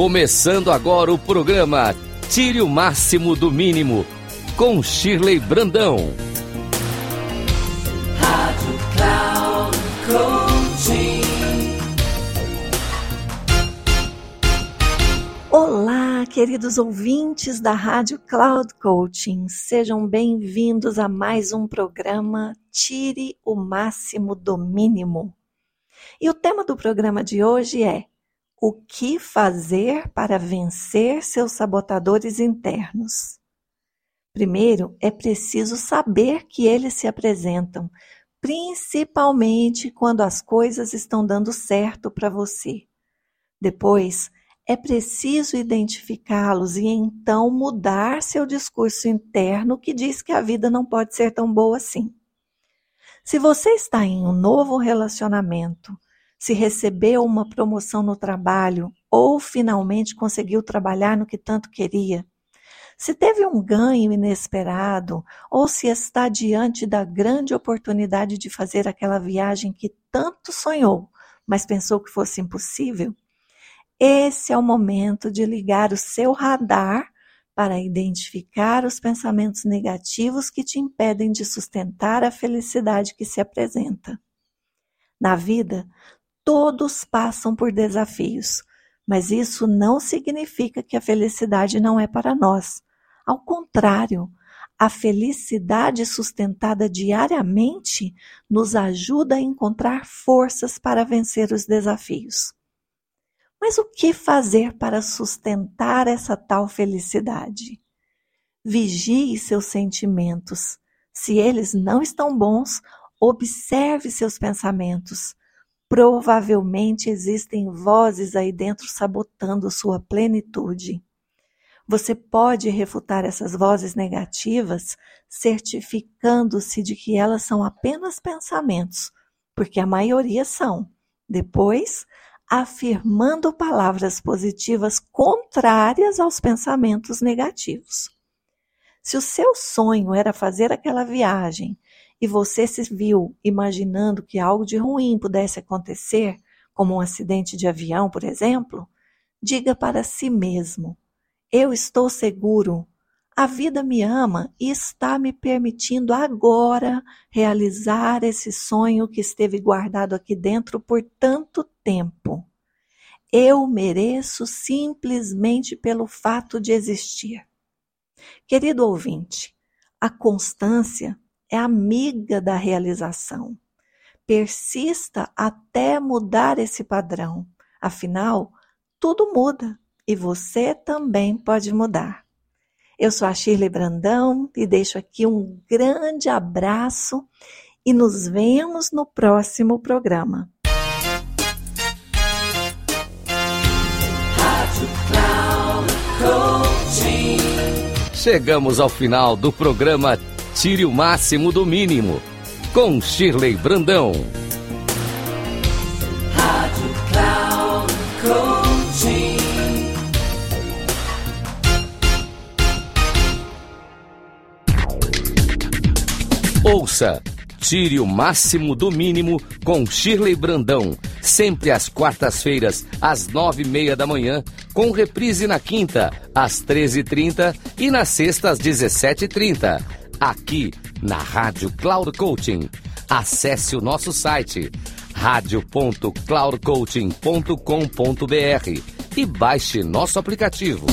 Começando agora o programa Tire o Máximo do Mínimo, com Shirley Brandão. Rádio Cloud Olá, queridos ouvintes da Rádio Cloud Coaching. Sejam bem-vindos a mais um programa Tire o Máximo do Mínimo. E o tema do programa de hoje é o que fazer para vencer seus sabotadores internos? Primeiro, é preciso saber que eles se apresentam, principalmente quando as coisas estão dando certo para você. Depois, é preciso identificá-los e então mudar seu discurso interno que diz que a vida não pode ser tão boa assim. Se você está em um novo relacionamento, se recebeu uma promoção no trabalho ou finalmente conseguiu trabalhar no que tanto queria, se teve um ganho inesperado ou se está diante da grande oportunidade de fazer aquela viagem que tanto sonhou, mas pensou que fosse impossível, esse é o momento de ligar o seu radar para identificar os pensamentos negativos que te impedem de sustentar a felicidade que se apresenta. Na vida, Todos passam por desafios, mas isso não significa que a felicidade não é para nós. Ao contrário, a felicidade sustentada diariamente nos ajuda a encontrar forças para vencer os desafios. Mas o que fazer para sustentar essa tal felicidade? Vigie seus sentimentos. Se eles não estão bons, observe seus pensamentos. Provavelmente existem vozes aí dentro sabotando sua plenitude. Você pode refutar essas vozes negativas certificando-se de que elas são apenas pensamentos, porque a maioria são. Depois, afirmando palavras positivas contrárias aos pensamentos negativos. Se o seu sonho era fazer aquela viagem e você se viu imaginando que algo de ruim pudesse acontecer, como um acidente de avião, por exemplo, diga para si mesmo: Eu estou seguro. A vida me ama e está me permitindo agora realizar esse sonho que esteve guardado aqui dentro por tanto tempo. Eu mereço simplesmente pelo fato de existir. Querido ouvinte, a constância é amiga da realização. Persista até mudar esse padrão. Afinal, tudo muda e você também pode mudar. Eu sou a Shirley Brandão e deixo aqui um grande abraço e nos vemos no próximo programa. Chegamos ao final do programa Tire o máximo do mínimo. Com Shirley Brandão. Rádio Cloud. Ouça Tire o máximo do mínimo com Shirley Brandão. Sempre às quartas-feiras, às nove e meia da manhã, com reprise na quinta, às treze e trinta e na sexta, às dezessete e trinta aqui na Rádio Cloud Coaching. Acesse o nosso site radio.cloudcoaching.com.br e baixe nosso aplicativo.